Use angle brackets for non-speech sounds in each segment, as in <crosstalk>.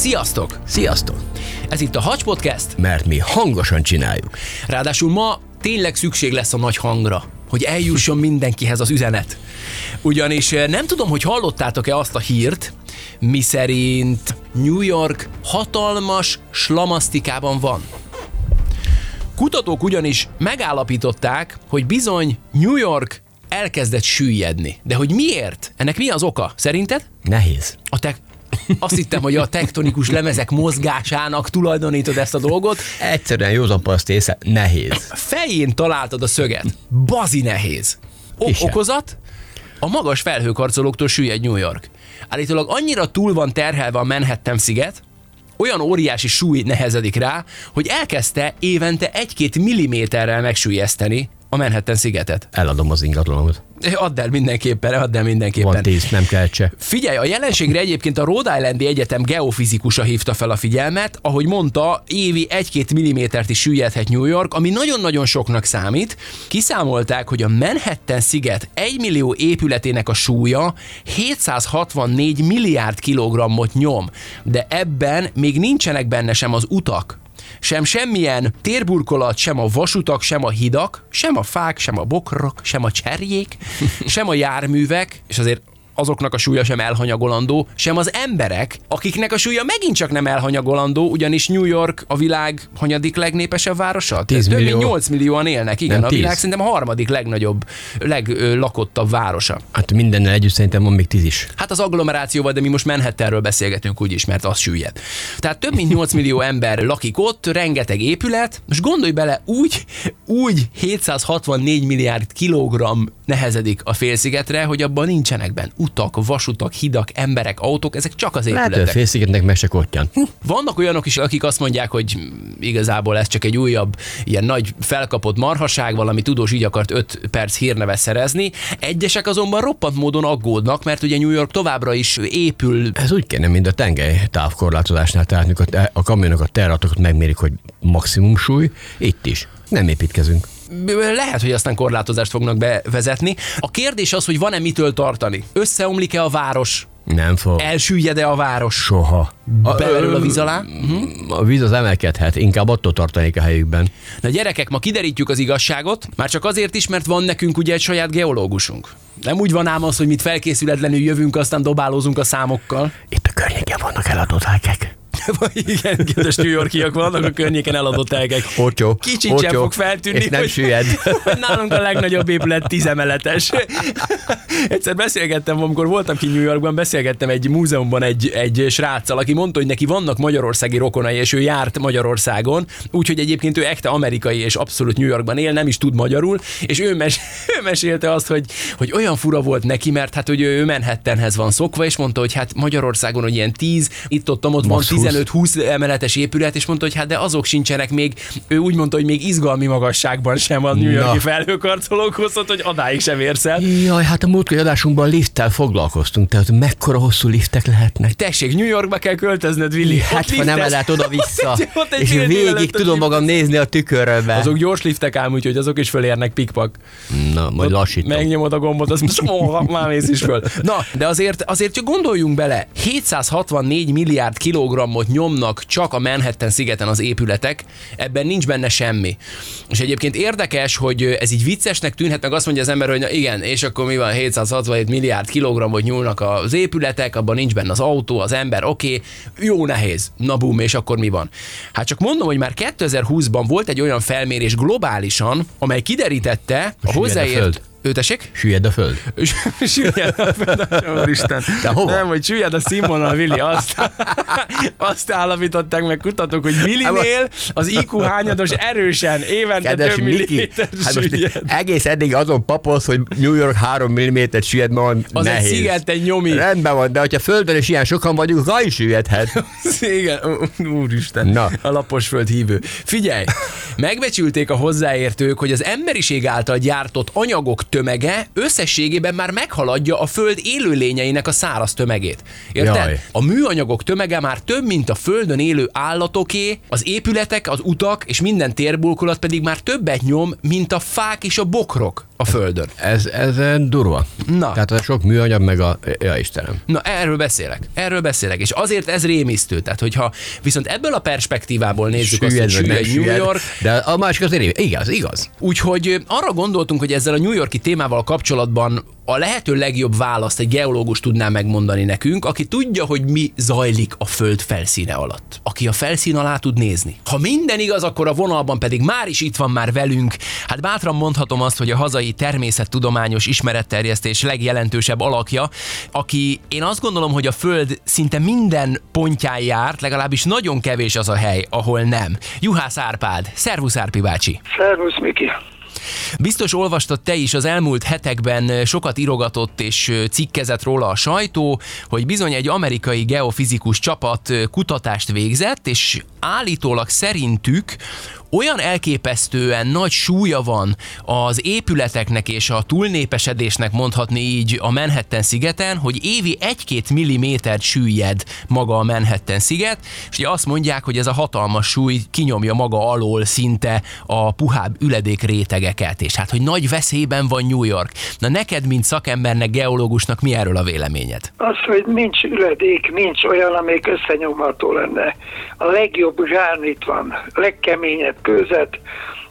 Sziasztok! Sziasztok! Ez itt a Hacs Podcast, Mert mi hangosan csináljuk. ráadásul ma tényleg szükség lesz a nagy hangra, hogy eljusson mindenkihez az üzenet. Ugyanis eh, nem tudom, hogy hallottátok-e azt a hírt, mi szerint New York hatalmas slamasztikában van. Kutatók ugyanis megállapították, hogy bizony New York elkezdett süllyedni. De hogy miért? Ennek mi az oka? Szerinted? Nehéz. A te... Azt hittem, hogy a tektonikus lemezek mozgásának tulajdonítod ezt a dolgot. Egyszerűen józan paraszt észre, nehéz. Fején találtad a szöget. Bazi nehéz. O- okozat? A magas felhőkarcolóktól süllyed New York. Állítólag annyira túl van terhelve a Manhattan sziget, olyan óriási súly nehezedik rá, hogy elkezdte évente egy-két milliméterrel megsüllyeszteni a Manhattan szigetet. Eladom az ingatlanomat. Add el mindenképpen, add el mindenképpen. Van tíz, nem kell se. Figyelj, a jelenségre egyébként a Rhode Islandi Egyetem geofizikusa hívta fel a figyelmet, ahogy mondta, évi 1-2 millimétert is süllyedhet New York, ami nagyon-nagyon soknak számít. Kiszámolták, hogy a Manhattan sziget 1 millió épületének a súlya 764 milliárd kilogrammot nyom, de ebben még nincsenek benne sem az utak, sem semmilyen térburkolat, sem a vasutak, sem a hidak, sem a fák, sem a bokrok, sem a cserjék, <laughs> sem a járművek, és azért azoknak a súlya sem elhanyagolandó, sem az emberek, akiknek a súlya megint csak nem elhanyagolandó, ugyanis New York a világ hanyadik legnépesebb városa? 10 Több mint millió. 8 millióan élnek, igen, Nem, a világ 10. szerintem a harmadik legnagyobb, leglakottabb városa. Hát mindennel együtt szerintem van még tíz is. Hát az agglomerációval, de mi most Manhattanről beszélgetünk úgyis, mert az süllyed. Tehát több mint 8 millió ember lakik ott, rengeteg épület, most gondolj bele, úgy, úgy 764 milliárd kilogramm nehezedik a félszigetre, hogy abban nincsenek benne utak, vasutak, hidak, emberek, autók, ezek csak az Lehet, hogy a épületek. félszigetnek meg se kottyan. Vannak olyanok is, akik azt mondják, hogy igazából ez csak egy újabb ilyen nagy felkapott marhaság, valami tudós így akart 5 perc hírnevet szerezni. Egyesek azonban roppant módon aggódnak, mert ugye New York továbbra is épül Ez úgy kéne, mint a tengely távkorlátozásnál, tehát mikor a kamionok a terratokat megmérik, hogy maximum súly, itt is. Nem építkezünk. Lehet, hogy aztán korlátozást fognak bevezetni. A kérdés az, hogy van-e mitől tartani. Összeomlik-e a város? Nem fog. Elsüllyed-e a város? Soha. Belerül a víz alá? A víz az emelkedhet, inkább attól tartanék a helyükben. Na gyerekek, ma kiderítjük az igazságot, már csak azért is, mert van nekünk ugye egy saját geológusunk. Nem úgy van ám az, hogy mit felkészületlenül jövünk, aztán dobálózunk a számokkal. Itt a környéken vannak eladott ágek. Igen, kedves New Yorkiak vannak a környéken eladott elgek. Olcsó, Kicsit sem olcsó, fog feltűnni, és nem hogy, süllyed. <laughs> hogy nálunk a legnagyobb épület tízemeletes. Egyszer beszélgettem, amikor voltam ki New Yorkban, beszélgettem egy múzeumban egy, egy sráccal, aki mondta, hogy neki vannak magyarországi rokonai, és ő járt Magyarországon, úgyhogy egyébként ő ekte amerikai, és abszolút New Yorkban él, nem is tud magyarul, és ő, mes- <laughs> ő mesélte azt, hogy, hogy olyan fura volt neki, mert hát hogy ő Manhattanhez van szokva, és mondta, hogy hát Magyarországon, hogy ilyen 10, itt ott, ott van 20. 15-20 emeletes épület, és mondta, hogy hát de azok sincsenek még, ő úgy mondta, hogy még izgalmi magasságban sem a New Yorki felhőkarcolókhoz, hogy odáig sem érsz el. Jaj, hát a múltkori adásunkban lifttel foglalkoztunk, tehát mekkora hosszú liftek lehetnek. Tessék, New Yorkba kell költöznöd, Willi. Hát, ha nem lehet oda-vissza, <laughs> és végig tudom magam nézni a tükörbe. Azok gyors liftek ám, úgyhogy azok is fölérnek pikpak. Na, majd lassítom. Megnyomod a gombot, az oh, már mész is föl. Na, de azért, azért csak gondoljunk bele, 764 milliárd kilogrammot nyomnak csak a Manhattan szigeten az épületek, ebben nincs benne semmi. És egyébként érdekes, hogy ez így viccesnek tűnhet, meg azt mondja az ember, hogy na igen, és akkor mi van, 767 milliárd kilogrammot nyúlnak az épületek, abban nincs benne az autó, az ember, oké, okay, jó nehéz, na bum, és akkor mi van? Hát csak mondom, hogy már 2020-ban volt egy olyan felmérés globálisan, amely kiderítette a a hozzáért föld? Ő tessék? Süllyed a föld. Süllyed a föld. <laughs> De hova? Nem, hogy süllyed a színvonal, Vili, azt, <laughs> azt állapították meg kutatók, hogy millinél az IQ hányados erősen, évente Kedves több Miki, hát most egész eddig azon papolsz, hogy New York 3 mm süllyed, ma Az egy nehéz. sziget, egy nyomi. Rendben van, de hogyha földön is ilyen sokan vagyunk, rá is süllyedhet. <laughs> Igen, úristen, Na. a lapos föld hívő. Figyelj, megbecsülték a hozzáértők, hogy az emberiség által gyártott anyagok tömege összességében már meghaladja a föld élőlényeinek a száraz tömegét. Érted? Jaj. A műanyagok tömege már több, mint a földön élő állatoké, az épületek, az utak és minden térburkolat pedig már többet nyom, mint a fák és a bokrok a földön. Ez, ez durva. Na. Tehát a sok műanyag meg a... Ja, Istenem. Na, erről beszélek. Erről beszélek. És azért ez rémisztő. Tehát, hogyha viszont ebből a perspektívából nézzük azt, hogy Süllyed, süllyed New süllyed, York, De a másik azért igaz, igaz, igaz. Úgyhogy arra gondoltunk, hogy ezzel a New Yorki témával kapcsolatban a lehető legjobb választ egy geológus tudná megmondani nekünk, aki tudja, hogy mi zajlik a föld felszíne alatt. Aki a felszín alá tud nézni. Ha minden igaz, akkor a vonalban pedig már is itt van már velünk. Hát bátran mondhatom azt, hogy a hazai természettudományos ismeretterjesztés legjelentősebb alakja, aki én azt gondolom, hogy a föld szinte minden pontján járt, legalábbis nagyon kevés az a hely, ahol nem. Juhász Árpád, szervusz Árpi bácsi! Szervusz, Miki. Biztos olvastad te is az elmúlt hetekben sokat irogatott és cikkezett róla a sajtó, hogy bizony egy amerikai geofizikus csapat kutatást végzett, és állítólag szerintük olyan elképesztően nagy súlya van az épületeknek és a túlnépesedésnek mondhatni így a Manhattan szigeten, hogy évi 1-2 millimétert süllyed maga a Manhattan sziget, és ugye azt mondják, hogy ez a hatalmas súly kinyomja maga alól szinte a puhább üledék rétegeket, és hát, hogy nagy veszélyben van New York. Na neked, mint szakembernek, geológusnak mi erről a véleményed? Az, hogy nincs üledék, nincs olyan, amelyik összenyomható lenne. A legjobb zsárnit van, legkeményebb kőzet,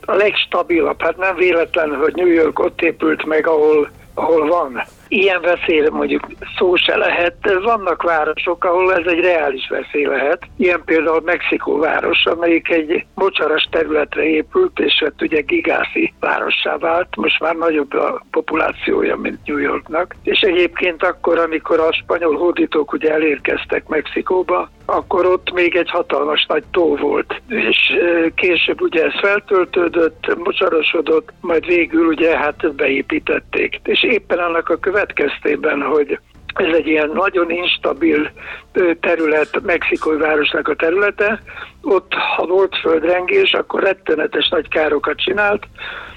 a legstabilabb. Hát nem véletlen, hogy New York ott épült meg, ahol, ahol van. Ilyen veszélyre mondjuk szó se lehet. Vannak városok, ahol ez egy reális veszély lehet. Ilyen például Mexikó város, amelyik egy mocsaras területre épült, és hát ugye gigászi várossá vált. Most már nagyobb a populációja, mint New Yorknak. És egyébként akkor, amikor a spanyol hódítók ugye elérkeztek Mexikóba, akkor ott még egy hatalmas nagy tó volt, és később ugye ez feltöltődött, mocsarosodott, majd végül ugye hát beépítették. És éppen annak a következtében, hogy ez egy ilyen nagyon instabil terület, Mexikói városnak a területe. Ott, ha volt földrengés, akkor rettenetes nagy károkat csinált.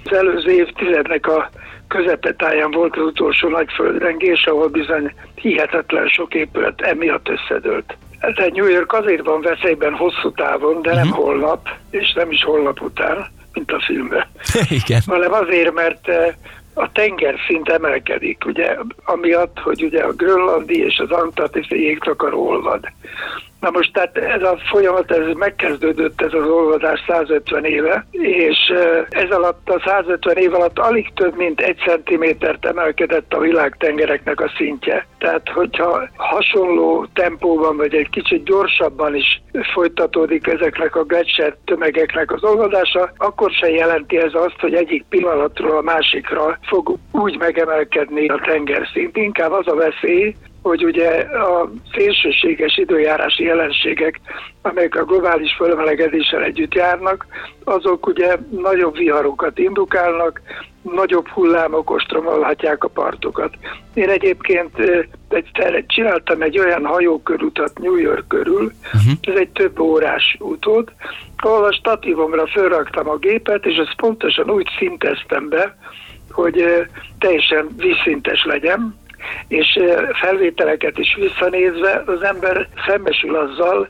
Az előző évtizednek a közepetáján volt az utolsó nagy földrengés, ahol bizony hihetetlen sok épület emiatt összedőlt. Tehát New York azért van veszélyben hosszú távon, de nem uh-huh. holnap, és nem is holnap után, mint a filmben, <laughs> Igen. hanem azért, mert eh, a tengerszint emelkedik, ugye, amiatt, hogy ugye a grönlandi és az antarktiszai jégtakar olvad. Na most tehát ez a folyamat, ez megkezdődött ez az olvadás 150 éve, és ez alatt a 150 év alatt alig több mint egy centimétert emelkedett a világtengereknek a szintje. Tehát, hogyha hasonló tempóban, vagy egy kicsit gyorsabban is folytatódik ezeknek a gletszer tömegeknek az olvadása, akkor se jelenti ez azt, hogy egyik pillanatról a másikra fog úgy megemelkedni a tengerszint. Inkább az a veszély, hogy ugye a szélsőséges időjárási jelenségek, amelyek a globális fölemelegedéssel együtt járnak, azok ugye nagyobb viharokat indukálnak, nagyobb hullámok ostromolhatják a partokat. Én egyébként egyszer csináltam egy olyan hajókörutat New York körül, uh-huh. ez egy több órás útot, ahol a statívomra felraktam a gépet, és ezt pontosan úgy szinteztem be, hogy teljesen vízszintes legyen, és felvételeket is visszanézve az ember szembesül azzal,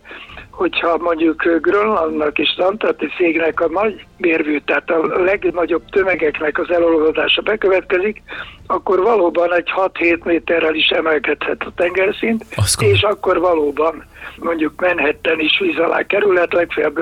hogyha mondjuk Grönlandnak és az Antarktiszégnek a nagy mérvű, tehát a legnagyobb tömegeknek az elolvadása bekövetkezik, akkor valóban egy 6-7 méterrel is emelkedhet a tengerszint, Az komoly. és akkor valóban mondjuk Manhattan is víz alá kerülhet, legfeljebb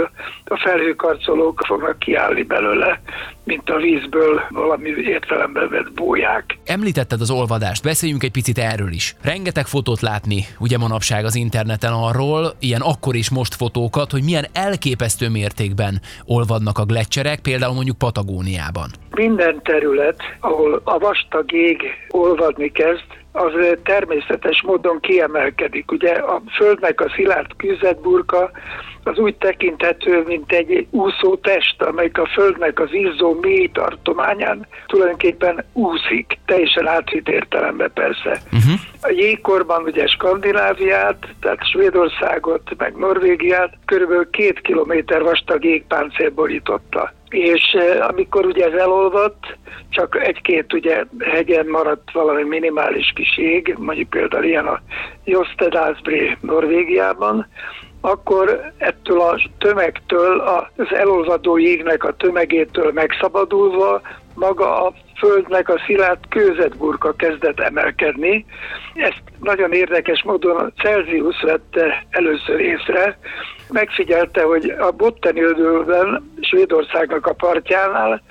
a felhőkarcolók fognak kiállni belőle, mint a vízből valami értelemben vett bóják. Említetted az olvadást, beszéljünk egy picit erről is. Rengeteg fotót látni, ugye manapság az interneten arról, ilyen akkor is most most fotókat, hogy milyen elképesztő mértékben olvadnak a gletszerek, például mondjuk Patagóniában. Minden terület, ahol a vastag ég olvadni kezd, az természetes módon kiemelkedik. Ugye a Földnek a szilárd kőzetburka az úgy tekinthető, mint egy úszó test, amelyik a Földnek az izzó mély tartományán tulajdonképpen úszik, teljesen átvitt értelemben persze. Uh-huh. A jégkorban ugye Skandináviát, tehát Svédországot, meg Norvégiát körülbelül két kilométer vastag jégpáncél borította és amikor ugye ez elolvadt, csak egy-két ugye hegyen maradt valami minimális kis jég, mondjuk például ilyen a Jostedalsbré Norvégiában, akkor ettől a tömegtől, az elolvadó jégnek a tömegétől megszabadulva maga a földnek a szilárd kőzetburka kezdett emelkedni. Ezt nagyon érdekes módon Celsius vette először észre, megfigyelte, hogy a Botteni ödülben, Svédországnak a partjánál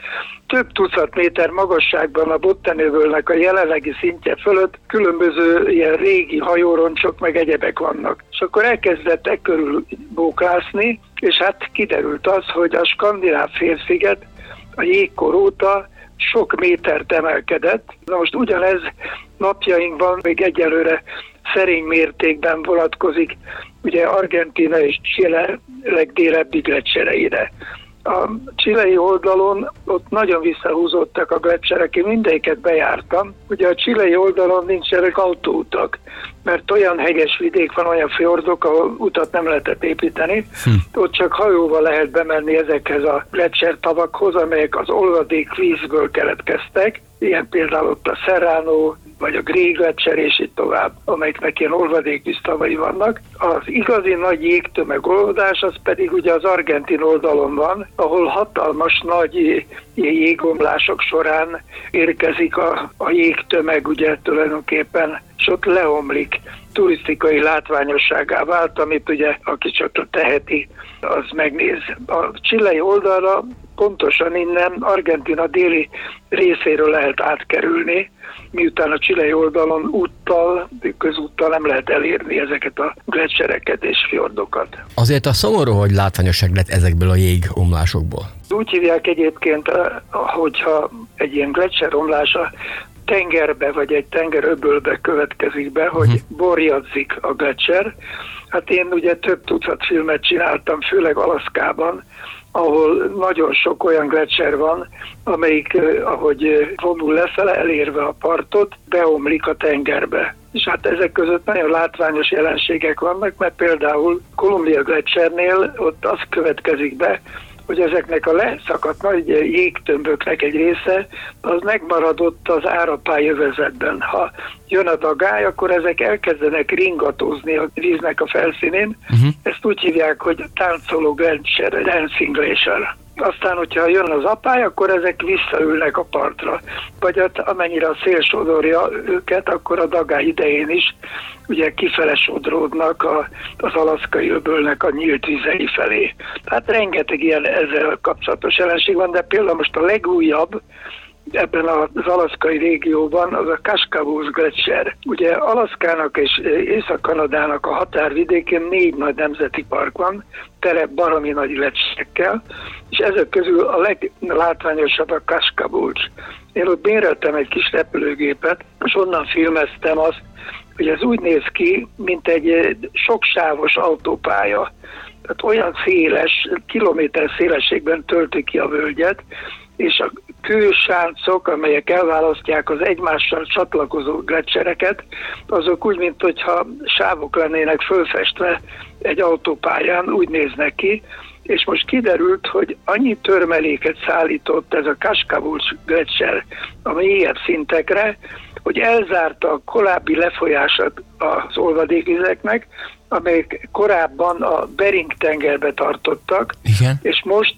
több tucat méter magasságban a Bottenövölnek a jelenlegi szintje fölött különböző ilyen régi hajóroncsok meg egyebek vannak. És akkor elkezdett e körül bóklászni, és hát kiderült az, hogy a skandináv félsziget a jégkor óta sok métert emelkedett. Na most ugyanez napjainkban még egyelőre szerény mértékben vonatkozik ugye Argentina és Chile legdélebbi gletsereire. A csilei oldalon ott nagyon visszahúzódtak a gletszerek, én mindegyiket bejártam. Ugye a csilei oldalon nincsenek autóutak, mert olyan hegyes vidék van, olyan fjordok, ahol utat nem lehetett építeni. Hm. Ott csak hajóval lehet bemenni ezekhez a gletszer tavakhoz, amelyek az olvadék vízből keletkeztek. Ilyen például ott a Serrano, vagy a Gréglecser, és így tovább, amelyeknek ilyen olvadékvíztavai vannak. Az igazi nagy jégtömeg olvadás az pedig ugye az argentin oldalon van, ahol hatalmas nagy jégomlások során érkezik a, a jégtömeg ugye tulajdonképpen, és ott leomlik turisztikai látványosságá vált, amit ugye aki csak teheti, az megnéz. A csillai oldalra pontosan innen Argentina déli részéről lehet átkerülni, miután a csilei oldalon úttal, közúttal nem lehet elérni ezeket a gletszereket és fjordokat. Azért a szomorú, hogy látványosság lett ezekből a jégomlásokból. Úgy hívják egyébként, eh, hogyha egy ilyen gletszeromlása tengerbe vagy egy tengeröbölbe következik be, hogy uh-huh. borjadzik a gletser. Hát én ugye több tucat filmet csináltam, főleg Alaszkában, ahol nagyon sok olyan gletszer van, amelyik, ahogy vonul lefele, elérve a partot, beomlik a tengerbe. És hát ezek között nagyon látványos jelenségek vannak, mert például Kolumbia gletszernél ott az következik be, hogy ezeknek a leszakadt nagy jégtömböknek egy része az megmaradott az árapály övezetben. Ha jön a dagály, akkor ezek elkezdenek ringatózni a víznek a felszínén. Uh-huh. Ezt úgy hívják, hogy táncoló glacier, dancing glacier aztán, hogyha jön az apály, akkor ezek visszaülnek a partra. Vagy hát, amennyire a szél sodorja őket, akkor a dagály idején is ugye kifele sodródnak a, az alaszkai öbölnek a nyílt vizei felé. Tehát rengeteg ilyen ezzel kapcsolatos jelenség van, de például most a legújabb, ebben az alaszkai régióban az a Kaskavus Gletscher. Ugye Alaszkának és Észak-Kanadának a határvidékén négy nagy nemzeti park van, tele baromi nagy gletszerekkel, és ezek közül a leglátványosabb a Kaskavus. Én ott béreltem egy kis repülőgépet, és onnan filmeztem azt, hogy ez úgy néz ki, mint egy soksávos autópálya. Tehát olyan széles, kilométer szélességben tölti ki a völgyet, és a kősáncok, amelyek elválasztják az egymással csatlakozó gletszereket, azok úgy, mint hogyha sávok lennének fölfestve egy autópályán, úgy néznek ki, és most kiderült, hogy annyi törmeléket szállított ez a Kaskavulcs gletszer a mélyebb szintekre, hogy elzárta a korábbi lefolyását az olvadékvizeknek, amelyek korábban a Bering tengerbe tartottak, Igen. és most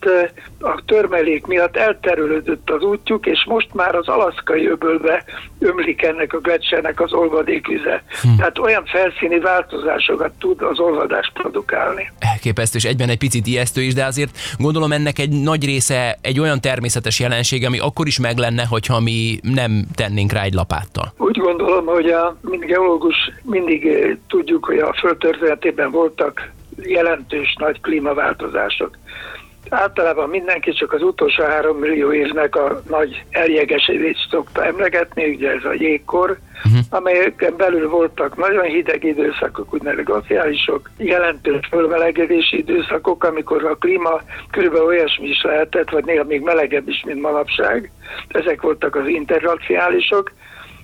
a törmelék miatt elterülődött az útjuk, és most már az alaszkai öbölbe ömlik ennek a gletszernek az olvadékvize. Hm. Tehát olyan felszíni változásokat tud az olvadás produkálni. Elképesztő, és egyben egy picit ijesztő is, de azért gondolom ennek egy nagy része egy olyan természetes jelenség, ami akkor is meg lenne, hogyha mi nem tennénk rá egy lapáttal. Úgy gondolom, hogy a, mint geológus mindig tudjuk, hogy a földtörténetében voltak jelentős nagy klímaváltozások. Általában mindenki csak az utolsó három millió évnek a nagy eljegesedést szokta emlegetni, ugye ez a jégkor, uh-huh. amelyeken belül voltak nagyon hideg időszakok, úgynevezett glaciálisok, jelentős fölmelegedési időszakok, amikor a klíma körülbelül olyasmi is lehetett, vagy néha még melegebb is, mint manapság. Ezek voltak az interglaciálisok,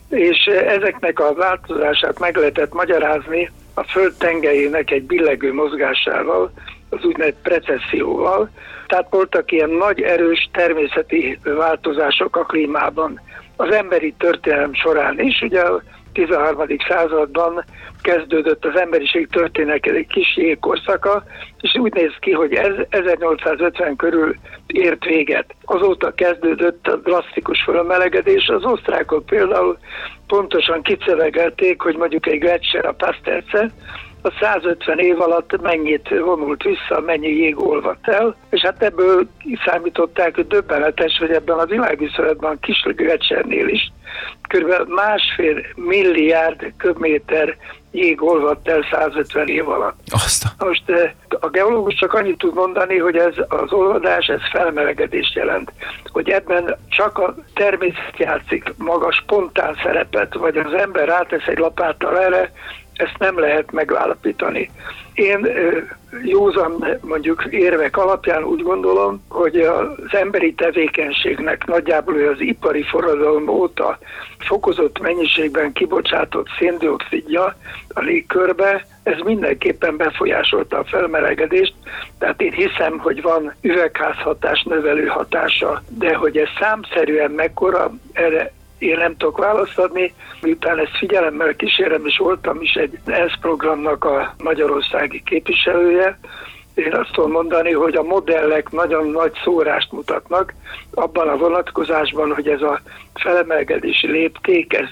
és ezeknek a változását meg lehetett magyarázni a föld tengelyének egy billegő mozgásával, az úgynevezett precesszióval. Tehát voltak ilyen nagy, erős természeti változások a klímában. Az emberi történelem során is, ugye 13. században kezdődött az emberiség történet egy kis jégkorszaka, és úgy néz ki, hogy ez 1850 körül ért véget. Azóta kezdődött a drasztikus fölmelegedés. Az osztrákok például pontosan kicevegelték, hogy mondjuk egy Gletscher a Pasterce, a 150 év alatt mennyit vonult vissza, mennyi jég olvadt el, és hát ebből kiszámították, hogy döbbenetes, hogy ebben a világviszonylatban kis Gletszernél is kb. másfél milliárd köbméter jég olvadt el 150 év alatt. Azt. Most eh, a geológus csak annyit tud mondani, hogy ez az olvadás, ez felmelegedést jelent. Hogy ebben csak a természet játszik magas spontán szerepet, vagy az ember rátesz egy lapáttal erre, ezt nem lehet megállapítani. Én józan mondjuk érvek alapján úgy gondolom, hogy az emberi tevékenységnek nagyjából az ipari forradalom óta fokozott mennyiségben kibocsátott széndiokszidja a légkörbe, ez mindenképpen befolyásolta a felmelegedést, tehát én hiszem, hogy van üvegházhatás növelő hatása, de hogy ez számszerűen mekkora, erre én nem tudok választ adni, miután ezt figyelemmel kísérem, és voltam is egy ENSZ programnak a magyarországi képviselője, én azt tudom mondani, hogy a modellek nagyon nagy szórást mutatnak abban a vonatkozásban, hogy ez a felemelkedési lépték, ez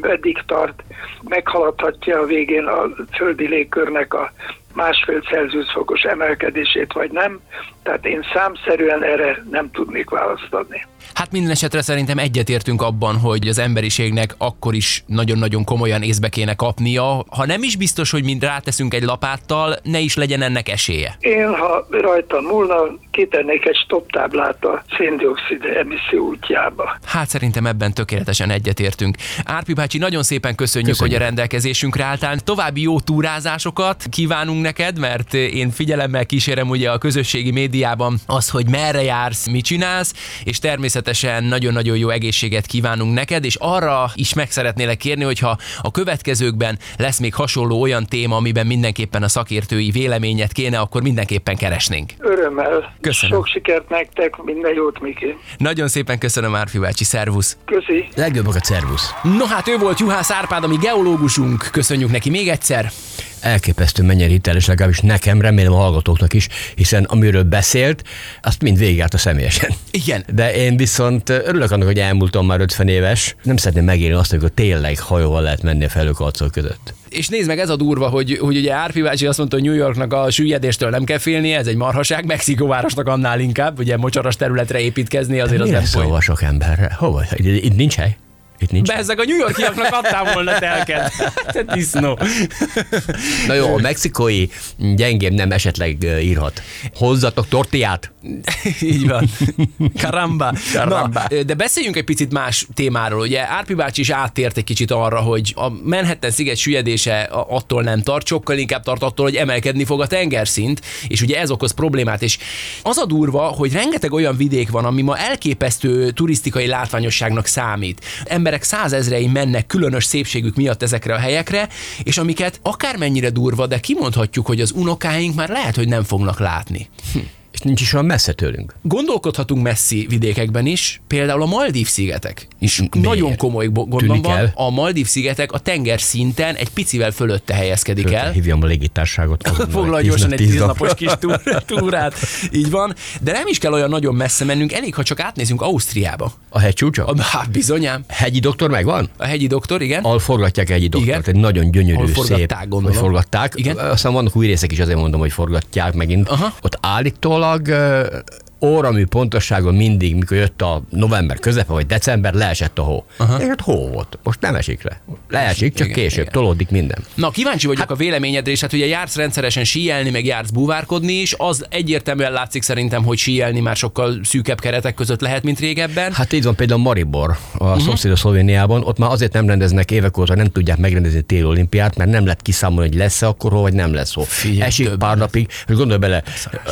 eddig tart, meghaladhatja a végén a földi légkörnek a másfél Celsius fokos emelkedését, vagy nem. Tehát én számszerűen erre nem tudnék választ adni. Hát minden esetre szerintem egyetértünk abban, hogy az emberiségnek akkor is nagyon-nagyon komolyan észbe kéne kapnia. Ha nem is biztos, hogy mind ráteszünk egy lapáttal, ne is legyen ennek esélye. Én, ha rajta múlna, kitennék egy stop táblát a széndiokszid emisszió útjába. Hát szerintem ebben tökéletesen egyetértünk. Árpi bácsi, nagyon szépen köszönjük, köszönjük, hogy a rendelkezésünkre álltál. További jó túrázásokat kívánunk neked, mert én figyelemmel kísérem ugye a közösségi médiában az, hogy merre jársz, mit csinálsz, és természetesen nagyon-nagyon jó egészséget kívánunk neked, és arra is meg szeretnélek kérni, hogyha a következőkben lesz még hasonló olyan téma, amiben mindenképpen a szakértői véleményet kéne, akkor mindenképpen keresnénk. Örömmel. Köszönöm. Sok sikert nektek, minden jót, Miki. Nagyon szépen köszönöm, Árfi bácsi, szervusz. Köszi. Legjobbakat, szervusz. No hát ő volt Juhász Árpád, ami geológusunk. Köszönjük neki még egyszer elképesztő mennyire hiteles, legalábbis nekem, remélem a hallgatóknak is, hiszen amiről beszélt, azt mind végigállt a személyesen. Igen. De én viszont örülök annak, hogy elmúltam már 50 éves. Nem szeretném megélni azt, hogy tényleg hajóval lehet menni a felőkarcok között. És nézd meg, ez a durva, hogy, hogy ugye Árpi bácsi azt mondta, hogy New Yorknak a süllyedéstől nem kell félnie, ez egy marhaság, Mexikóvárosnak annál inkább, ugye mocsaras területre építkezni azért az nem szóval sok emberre? Hova? Itt nincs hely? Itt nincs. Bezzeg a New Yorkiaknak adtál volna telket. Te disznó. Na jó, a mexikói gyengém nem esetleg írhat. Hozzatok tortillát. <laughs> Így van. Karamba. Karamba. Na, de beszéljünk egy picit más témáról. Ugye Árpi bácsi is áttért egy kicsit arra, hogy a Manhattan sziget süllyedése attól nem tart, sokkal inkább tart attól, hogy emelkedni fog a tengerszint, és ugye ez okoz problémát. És az a durva, hogy rengeteg olyan vidék van, ami ma elképesztő turisztikai látványosságnak számít. Ember emberek százezrei mennek különös szépségük miatt ezekre a helyekre, és amiket akármennyire durva, de kimondhatjuk, hogy az unokáink már lehet, hogy nem fognak látni. Hm és nincs is olyan messze tőlünk. Gondolkodhatunk messzi vidékekben is, például a Maldív szigetek is Miért? nagyon komoly gondban van. El? A Maldív szigetek a tenger szinten egy picivel fölötte helyezkedik Fölötte el. Hívjam a légitárságot. Foglalj gyorsan egy tíznapos kis túrát. Így van. De nem is kell olyan nagyon messze mennünk, elég, ha csak átnézünk Ausztriába. A hegy csúcsa? Hát bizonyám. Hegyi doktor megvan? A hegyi doktor, igen. Al forgatják a hegyi doktort, egy nagyon gyönyörű, Al szép. Gondolom. Forgatták. Igen. Aztán vannak új részek is, azért mondom, hogy forgatják megint. Aha. Ott állítólag óramű pontosságon mindig, mikor jött a november közepe, vagy december, leesett a hó. És hát hó volt. Most nem esik le. Leesik, csak Igen, később, igen. tolódik minden. Na, kíváncsi vagyok hát, a véleményedre, és hát ugye jársz rendszeresen síelni, meg jársz búvárkodni is, az egyértelműen látszik szerintem, hogy síelni már sokkal szűkebb keretek között lehet, mint régebben. Hát így van például Maribor, a uh-huh. szomszédos Szlovéniában, ott már azért nem rendeznek évek óta, nem tudják megrendezni téli olimpiát, mert nem lehet kiszámolni, hogy lesz-e akkor hó, vagy nem lesz hó. Figyelj, Esik több pár napig, és gondolj bele,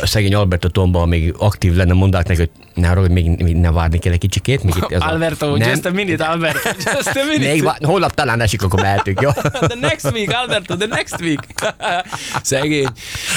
szegény Alberto Tomba még aktív lenne, mondták neki, hogy ne arra, hogy még, még ne várni kell egy kicsikét. Még itt ez Alberto, a, just a minute, Alberto, just a minute. Még vá- holnap talán esik, akkor mehetünk, jó? <laughs> the next week, Alberto, the next week. <laughs> Szegény.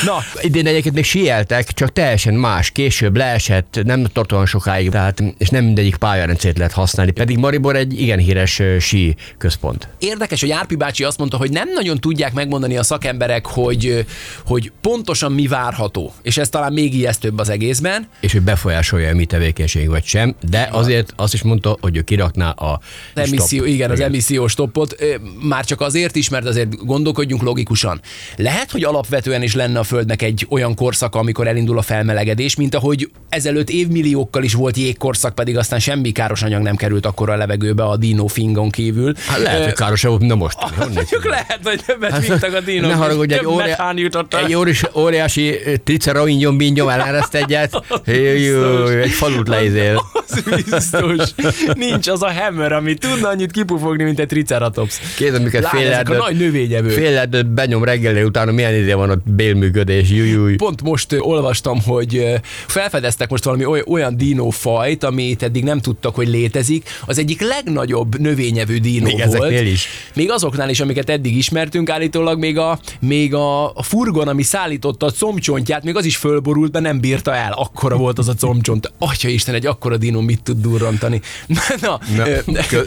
Na, Idén egyébként még síeltek, csak teljesen más. Később leesett, nem tart olyan sokáig, tehát, és nem mindegyik pályarendszert lehet használni. Pedig Maribor egy igen híres sí központ. Érdekes, hogy Árpi bácsi azt mondta, hogy nem nagyon tudják megmondani a szakemberek, hogy, hogy pontosan mi várható. És ez talán még ijesztőbb az egészben. és hogy befolyásolja a mi tevékenység vagy sem, de azért azt is mondta, hogy ő kirakná a Az emisszió, stop. igen, az emissziós stoppot, ö, már csak azért is, mert azért gondolkodjunk logikusan. Lehet, hogy alapvetően is lenne a Földnek egy olyan korszaka, amikor elindul a felmelegedés, mint ahogy ezelőtt évmilliókkal is volt jégkorszak, pedig aztán semmi káros anyag nem került akkor a levegőbe a dino fingon kívül. Hát lehet, hogy károsabb volt, na most. <laughs> Mondjuk lehet, hogy többet vittek a dinók. Hát, Ne haragudj, egy, jutott egy óriás, óriási triceroingyom bingyom eláreszt egyet, <laughs> Jó, egy falut leizél. Az biztos. Nincs az a hammer, ami tudna annyit kipufogni, mint egy triceratops. Kézd, amiket fél erdőt- nagy növényevők. Fél erdőt benyom reggel, utána milyen idő van ott bélműködés, jújúj. Pont most olvastam, hogy felfedeztek most valami oly- olyan dinófajt, amit eddig nem tudtak, hogy létezik. Az egyik legnagyobb növényevő dinó Még volt. ezeknél is. Még azoknál is, amiket eddig ismertünk, állítólag még a, még a, a furgon, ami szállította a combcsontját, még az is fölborult, de nem bírta el. Akkora volt az a combcsont. Atya Isten, egy akkora dinó mit tud durrantani. <laughs> Na, na,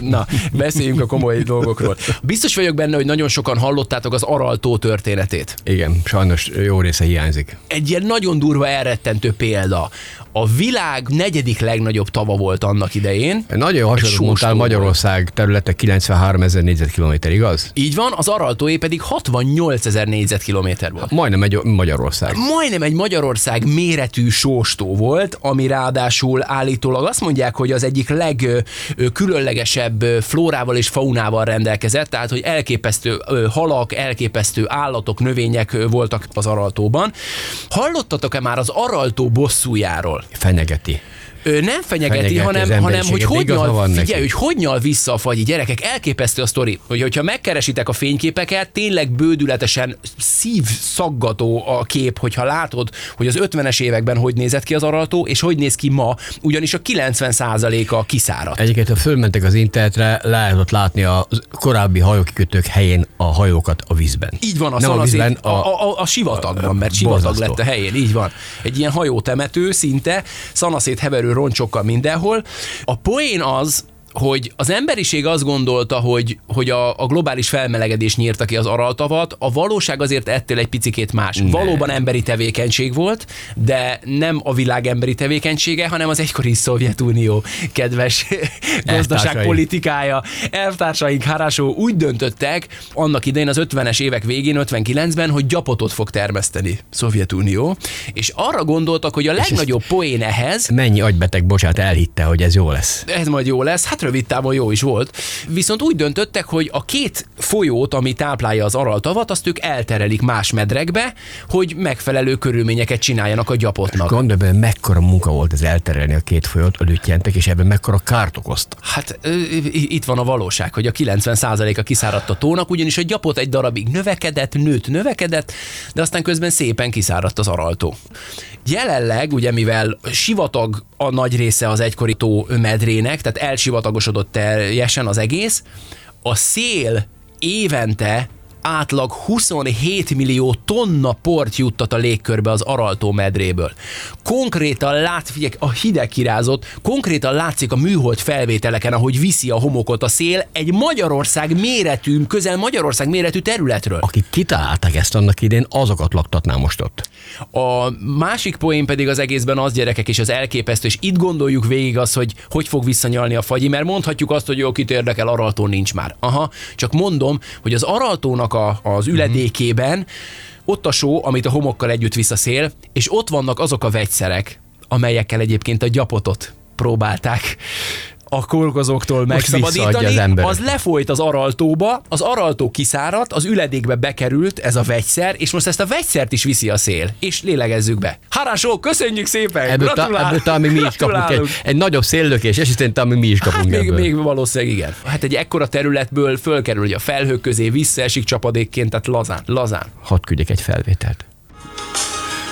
<laughs> Na, beszéljünk a komoly dolgokról. Biztos vagyok benne, hogy nagyon sokan hallottátok az Araltó történetét. Igen, sajnos jó része hiányzik. egy ilyen nagyon durva elrettentő példa. A világ negyedik legnagyobb tava volt annak idején. Nagyon hasonló mondtál volt. Magyarország területe 93 ezer négyzetkilométer, igaz? Így van, az Araltóé pedig 68 ezer négyzetkilométer volt. Majdnem egy Magyarország. Majdnem egy Magyarország méretű sóstó volt, ami ráadásul állítólag azt mondják, hogy az egyik legkülönlegesebb flórával és faunával rendelkezett, tehát hogy elképesztő halak, elképesztő állatok, növények voltak az Araltóban. Hallottatok-e már az Araltó bosszújáról? Fenyegeti. Ő nem fenyegeti, Fenyegeti hanem, hanem hogy hogy nyal, figyelj, hogy hogy nyal vissza a fagyi gyerekek. Elképesztő a sztori, hogy hogyha megkeresitek a fényképeket, tényleg bődületesen szívszaggató a kép, hogyha látod, hogy az 50-es években hogy nézett ki az araltó, és hogy néz ki ma, ugyanis a 90%-a kiszáradt. Egyébként, ha fölmentek az internetre, lehetett látni a korábbi hajókikötők helyén a hajókat a vízben. Így van, a, Nem a vízben, a, a, a, a sivatagban, mert sivatag lett a helyén, így van. Egy ilyen hajótemető szinte, szanaszét heverő roncsokkal mindenhol. A poén az, hogy az emberiség azt gondolta, hogy, hogy a, a globális felmelegedés nyírta ki az araltavat, a valóság azért ettől egy picikét más. Ne. Valóban emberi tevékenység volt, de nem a világ emberi tevékenysége, hanem az egykori Szovjetunió kedves <laughs> gazdaságpolitikája. Elvtársaink Harasó úgy döntöttek annak idején az 50-es évek végén, 59-ben, hogy gyapotot fog termeszteni Szovjetunió, és arra gondoltak, hogy a legnagyobb poén ehhez, Mennyi agybeteg, bocsánat, elhitte, hogy ez jó lesz. ez majd jó lesz, hát rövid távon jó is volt. Viszont úgy döntöttek, hogy a két folyót, ami táplálja az Araltavat, azt ők elterelik más medrekbe, hogy megfelelő körülményeket csináljanak a gyapotnak. Gondolj bele, mekkora munka volt ez elterelni a két folyót, a és ebben mekkora kárt okoztak. Hát itt van a valóság, hogy a 90%-a kiszáradt a tónak, ugyanis a gyapot egy darabig növekedett, nőtt, növekedett, de aztán közben szépen kiszáradt az araltó. Jelenleg, ugye mivel sivatag a nagy része az egykori tó medrének, tehát elsivatagosodott teljesen az egész, a szél évente átlag 27 millió tonna port juttat a légkörbe az Araltó medréből. Konkrétan lát, figyelj, a hideg kirázott, konkrétan látszik a műhold felvételeken, ahogy viszi a homokot a szél egy Magyarország méretű, közel Magyarország méretű területről. Akik kitalálták ezt annak idén, azokat laktatná most ott. A másik poén pedig az egészben az gyerekek és az elképesztő, és itt gondoljuk végig az, hogy hogy fog visszanyalni a fagyi, mert mondhatjuk azt, hogy jó, kit érdekel, Araltó nincs már. Aha, csak mondom, hogy az Araltónak a, az üledékében. Ott a só, amit a homokkal együtt visz a szél, és ott vannak azok a vegyszerek, amelyekkel egyébként a gyapotot próbálták a kolkozóktól Most visszaadja megszabadítani, az az lefolyt az araltóba, az araltó kiszáradt, az üledékbe bekerült ez a vegyszer, és most ezt a vegyszert is viszi a szél, és lélegezzük be. Harásó, köszönjük szépen! Ebből, ta, Gratulál- ebből talán még mi is kapunk egy, egy nagyobb széllökés, és aztán talán még mi is kapunk Hát még, ebből. még valószínűleg igen. Hát egy ekkora területből fölkerül ugye a felhők közé, visszaesik csapadékként, tehát lazán, lazán. Hadd küldjek egy felvételt.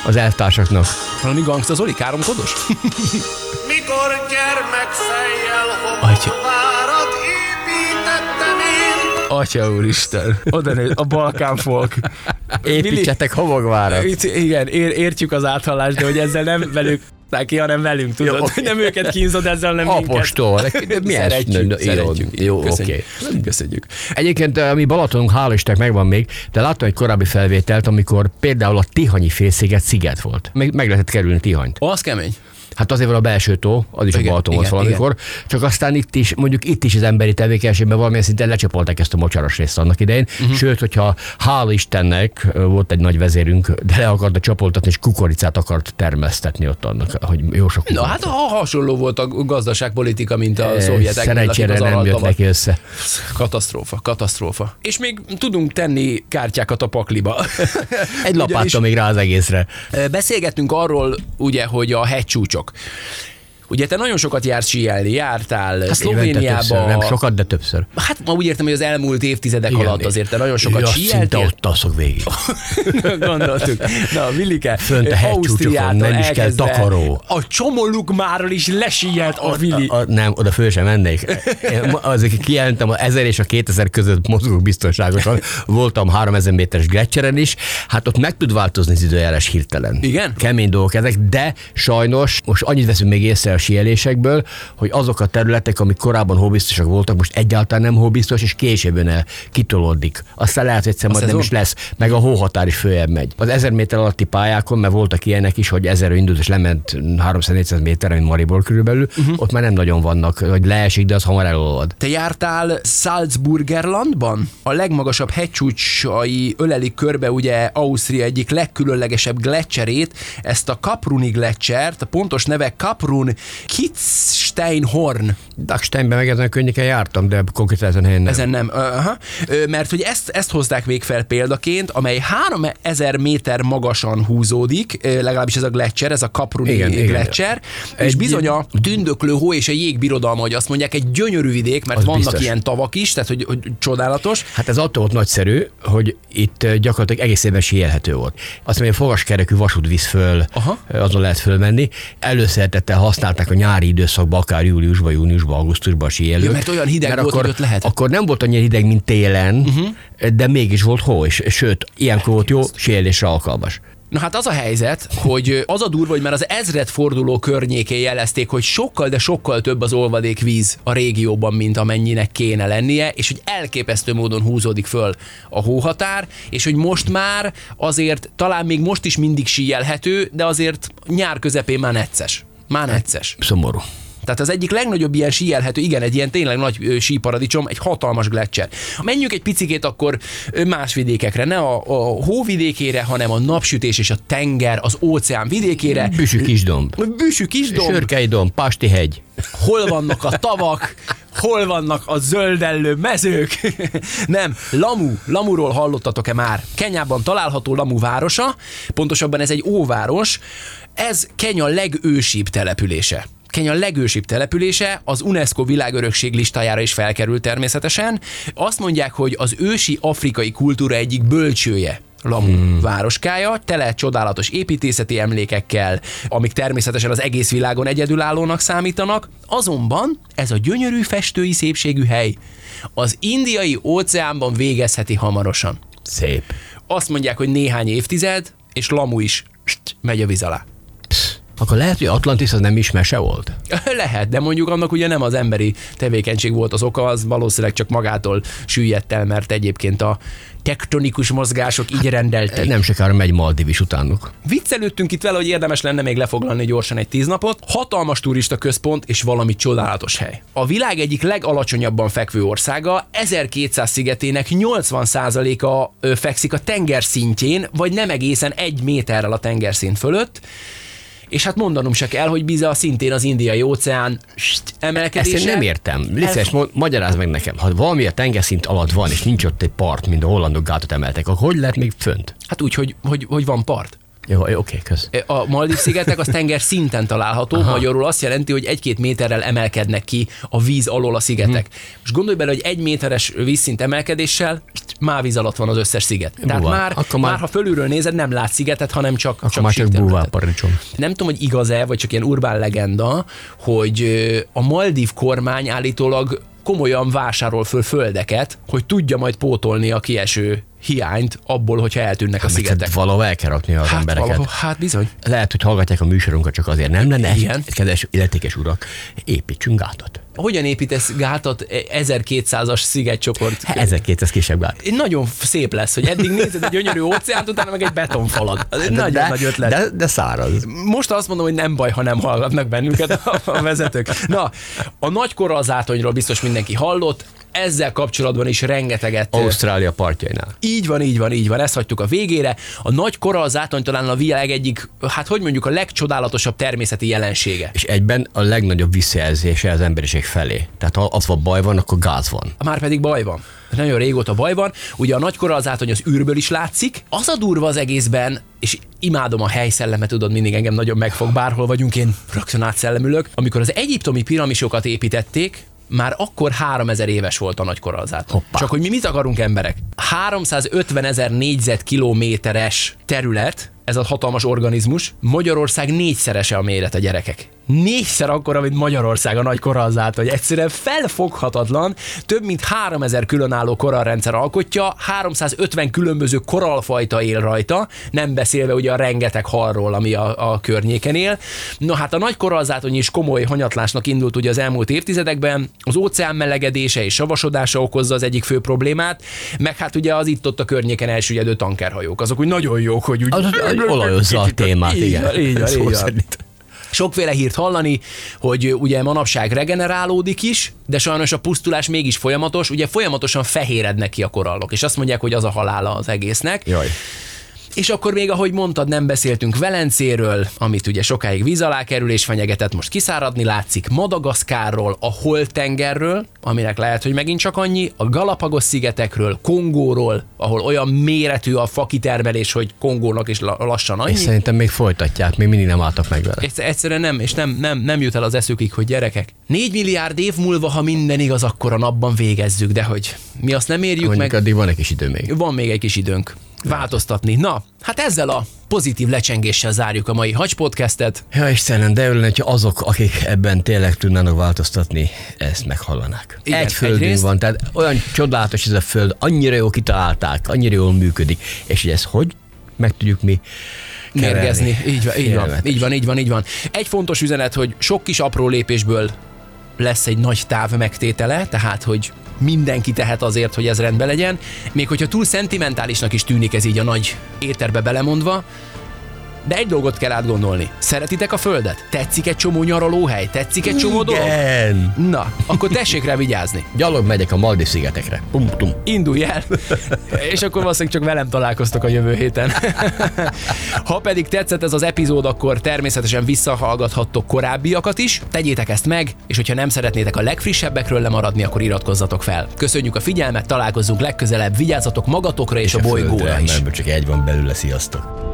Az elvtársaknak. Valami gangsta Zoli, káromkodos? <laughs> Mikor gyermekfejjel Atya. homokvárat építettem én, Atya úristen, oda néz, a Balkán folk. Építsetek homokvárat. Itt, igen, ér, értjük az áthallást, de hogy ezzel nem velük ki, hanem velünk, tudod. Jó, oké. Nem őket kínzod, ezzel nem Apostol. minket. <laughs> Milyen Szeretjük, szeretjük. jó, Köszönjük. oké. Köszönjük. Egyébként, eh, ami Balatonunk, hál' Istennek megvan még, de láttam egy korábbi felvételt, amikor például a Tihanyi félsziget sziget volt. Meg, meg lehetett kerülni Tihanyt. Az kemény. Hát azért van a belső tó, az is Igen, a Balaton volt igen, valamikor, csak aztán itt is, mondjuk itt is az emberi tevékenységben valamilyen szinten lecsapolták ezt a mocsaras részt annak idején. Uh-huh. Sőt, hogyha hál' Istennek volt egy nagy vezérünk, de le akarta csapoltatni, és kukoricát akart termesztetni ott annak, hogy jó sok Na hát ha hasonló volt a gazdaságpolitika, mint a szovjetek. Szerencsére nem jött neki össze. Katasztrófa, katasztrófa. És még tudunk tenni kártyákat a pakliba. Egy lapáttal még rá az egészre. Beszélgettünk arról, ugye, hogy a hegycsúcsok. срок. Ugye te nagyon sokat jársz síelni, jártál Évente Szlovéniába. többször, nem sokat, de többször. Hát ma úgy értem, hogy az elmúlt évtizedek Igen. alatt azért te nagyon sokat Ja, szinte síeltél. ott alszok végig. <laughs> Gondoltuk. Na, Villike, Fönt a hegycsúcsokon nem is kell takaró. A Csomolukmáról is lesíelt a Vili. A, a, nem, oda föl sem mennék. Én azért kijelentem, a 1000 és a 2000 között mozgok biztonságosan. Voltam 3000 méteres gletszeren is. Hát ott meg tud változni az időjárás hirtelen. Igen? Kemény dolgok ezek, de sajnos most annyit veszünk még észre a síelésekből, hogy azok a területek, amik korábban hóbiztosak voltak, most egyáltalán nem hóbiztos, és később el, kitolódik. Aztán lehet, hogy egyszer majd nem is lesz, meg a hóhatár is följebb megy. Az 1000 méter alatti pályákon, mert voltak ilyenek is, hogy 1000 indult és lement 300-400 méterre, mint Maribor körülbelül, uh-huh. ott már nem nagyon vannak, vagy leesik, de az hamar elolvad. Te jártál Salzburgerlandban? A legmagasabb hegycsúcsai ölelik körbe ugye Ausztria egyik legkülönlegesebb gletszerét, ezt a Kapruni gletszert, a pontos neve Kaprun Kitzsteinhorn. Dachsteinben meg ezen a környéken jártam, de konkrétan ezen helyen nem. Ezen nem. Aha. Mert hogy ezt, ezt hozták még fel példaként, amely 3000 méter magasan húzódik, legalábbis ez a gletszer, ez a Kapruni Igen, igen. gletszer, és Egy- bizony a tündöklő hó és a jégbirodalma, hogy azt mondják, egy gyönyörű vidék, mert Az vannak biztos. ilyen tavak is, tehát hogy, hogy csodálatos. Hát ez attól volt nagyszerű, hogy itt gyakorlatilag egész évben síelhető volt. Azt mondja, fogaskerekű vasút visz föl, Aha. azon lehet fölmenni. Előszeretettel használták a nyári időszakban, akár júliusban, júniusban, augusztusban a síelők. Ja, mert olyan hideg volt, akkor, hogy lehet. Akkor nem volt annyira hideg, mint télen, uh-huh. de mégis volt hó, és sőt, ilyenkor volt jó síelésre alkalmas. Na hát az a helyzet, hogy az a durva, hogy már az ezred forduló környékén jelezték, hogy sokkal, de sokkal több az olvadékvíz a régióban, mint amennyinek kéne lennie, és hogy elképesztő módon húzódik föl a hóhatár, és hogy most már azért talán még most is mindig síjelhető, de azért nyár közepén már necces. Már necces. Szomorú. Tehát az egyik legnagyobb ilyen síelhető, igen, egy ilyen tényleg nagy síparadicsom, egy hatalmas gletszer. Menjünk egy picikét akkor más vidékekre, ne a, a hóvidékére, hanem a napsütés és a tenger, az óceán vidékére. Büsű kisdomb. Büsű kisdomb, Sörkei domb, Pasti hegy. hol vannak a tavak, hol vannak a zöldellő mezők. <laughs> Nem, Lamu, Lamuról hallottatok-e már? Kenyában található Lamu városa, pontosabban ez egy óváros, ez Kenya legősibb települése. Kenya legősibb települése, az UNESCO világörökség listájára is felkerült természetesen. Azt mondják, hogy az ősi afrikai kultúra egyik bölcsője. Lamu hmm. városkája, tele csodálatos építészeti emlékekkel, amik természetesen az egész világon egyedülállónak számítanak, azonban ez a gyönyörű festői szépségű hely az indiai óceánban végezheti hamarosan. Szép. Azt mondják, hogy néhány évtized, és Lamu is st, megy a víz alá. Akkor lehet, hogy Atlantis az nem is mese volt? <laughs> Lehet, de mondjuk annak ugye nem az emberi tevékenység volt az oka, az valószínűleg csak magától süllyedt el, mert egyébként a tektonikus mozgások így rendelték. Nem sokára megy Maldiv is utánuk. Viccelődtünk itt vele, hogy érdemes lenne még lefoglalni gyorsan egy tíz napot. Hatalmas turista központ és valami csodálatos hely. A világ egyik legalacsonyabban fekvő országa, 1200 szigetének 80%-a ö, fekszik a tengerszintjén, vagy nem egészen egy méterrel a tengerszint fölött. És hát mondanom se kell, hogy biza szintén az indiai óceán Ezt emelkedése. én nem értem. Lices, Ez- magyarázd meg nekem. Ha valami a tengerszint alatt van, és nincs ott egy part, mint a hollandok gátot emeltek, akkor hogy lehet még fönt? Hát úgy, hogy, hogy, hogy van part. Jó, oké, kösz. A Maldív szigetek az tenger szinten található, Aha. magyarul azt jelenti, hogy egy-két méterrel emelkednek ki a víz alól a szigetek. Hm. És gondolj bele, hogy egy méteres vízszint emelkedéssel már víz alatt van az összes sziget. Tehát Búvár. már, Akkor már, már- ha fölülről nézed, nem látsz szigetet, hanem csak, Akkor csak már csak síkterületet. búvárparadicsom. Nem tudom, hogy igaz-e, vagy csak ilyen urbán legenda, hogy a Maldív kormány állítólag komolyan vásárol föl földeket, hogy tudja majd pótolni a kieső hiányt abból, hogyha eltűnnek a szigetek. Hát valahol el kell rakni az Hát, embereket. valahol, hát bizony. Lehet, hogy hallgatják a műsorunkat csak azért. Nem lenne, Igen. kedves illetékes urak, építsünk gátat. Hogyan építesz gátat 1200-as szigetcsoport? 1200 kisebb gát. Nagyon szép lesz, hogy eddig nézed egy gyönyörű óceánt, utána meg egy betonfalat. Ez nagyon de, nagy ötlet. De, de száraz. Most azt mondom, hogy nem baj, ha nem hallgatnak bennünket a, <laughs> a vezetők. Na, a nagy korallzátonyról biztos mindenki hallott, ezzel kapcsolatban is rengeteget Ausztrália partjainál. Így van, így van, így van, ezt hagytuk a végére. A nagy korallzátony talán a világ egyik, hát hogy mondjuk a legcsodálatosabb természeti jelensége. És egyben a legnagyobb visszajelzése az emberiség felé. Tehát ha az van baj van, akkor gáz van. Már pedig baj van. Nagyon régóta baj van. Ugye a nagy korallzátony az űrből is látszik. Az a durva az egészben, és imádom a helyszellemet, tudod, mindig engem nagyon megfog, bárhol vagyunk, én rögtön átszellemülök. Amikor az egyiptomi piramisokat építették, már akkor 3000 éves volt a nagy korallzátony. Hoppá. Csak hogy mi mit akarunk emberek? 350 ezer négyzetkilométeres terület, ez a hatalmas organizmus, Magyarország négyszerese a méret a gyerekek. Négyszer akkora, mint Magyarország a nagy korallzátony. Egyszerűen felfoghatatlan, több mint 3000 különálló korallrendszer alkotja, 350 különböző korallfajta él rajta, nem beszélve ugye a rengeteg halról, ami a, a környéken él. No hát a nagy korallzátony is komoly hanyatlásnak indult ugye az elmúlt évtizedekben, az óceán melegedése és savasodása okozza az egyik fő problémát, meg hát ugye az itt-ott a környéken elsüllyedő tankerhajók, azok úgy nagyon jók, hogy úgy Az, az olajozza a témát, igen. így <laughs> van, Szó így szerint. Sokféle hírt hallani, hogy ugye manapság regenerálódik is, de sajnos a pusztulás mégis folyamatos, ugye folyamatosan fehérednek ki a korallok, és azt mondják, hogy az a halála az egésznek. Jaj. És akkor még, ahogy mondtad, nem beszéltünk Velencéről, amit ugye sokáig víz alá kerül és fenyegetett, most kiszáradni látszik, Madagaszkárról, a Holtengerről, aminek lehet, hogy megint csak annyi, a Galapagos szigetekről, Kongóról, ahol olyan méretű a fakitermelés, hogy Kongónak is la- lassan annyi. És szerintem még folytatják, még mindig nem álltak meg vele. Egyszer- Egyszerűen nem, és nem, nem, nem jut el az eszükig, hogy gyerekek. 4 milliárd év múlva, ha minden igaz, akkor a napban végezzük, de hogy mi azt nem érjük Mondjuk meg, addig van egy kis idő még. van még egy kis időnk változtatni. Na, hát ezzel a pozitív lecsengéssel zárjuk a mai Hacs podcastet. Ja Istenem, de örülne, hogyha azok, akik ebben tényleg tudnának változtatni, ezt meghallanák. Igen, egy földünk egyrészt- van, tehát olyan csodálatos ez a föld, annyira jól kitalálták, annyira jól működik, és hogy ezt hogy meg tudjuk mi keverni. Mérgezni. Így van, így van, így van, így van, így van. Egy fontos üzenet, hogy sok kis apró lépésből lesz egy nagy táv megtétele, tehát hogy mindenki tehet azért, hogy ez rendben legyen, még hogyha túl szentimentálisnak is tűnik ez így a nagy éterbe belemondva, de egy dolgot kell átgondolni. Szeretitek a földet? Tetszik egy csomó nyaralóhely? Tetszik egy csomó dolog? Igen. Na, akkor tessék rá vigyázni. Gyalog megyek a Maldiv szigetekre. Pum, tum. Indulj el, és akkor valószínűleg csak velem találkoztok a jövő héten. Ha pedig tetszett ez az epizód, akkor természetesen visszahallgathattok korábbiakat is, tegyétek ezt meg, és hogyha nem szeretnétek a legfrissebbekről lemaradni, akkor iratkozzatok fel. Köszönjük a figyelmet, találkozzunk legközelebb, vigyázzatok magatokra és, a bolygóra Földre, is. ebből csak egy van belőle, sziasztok.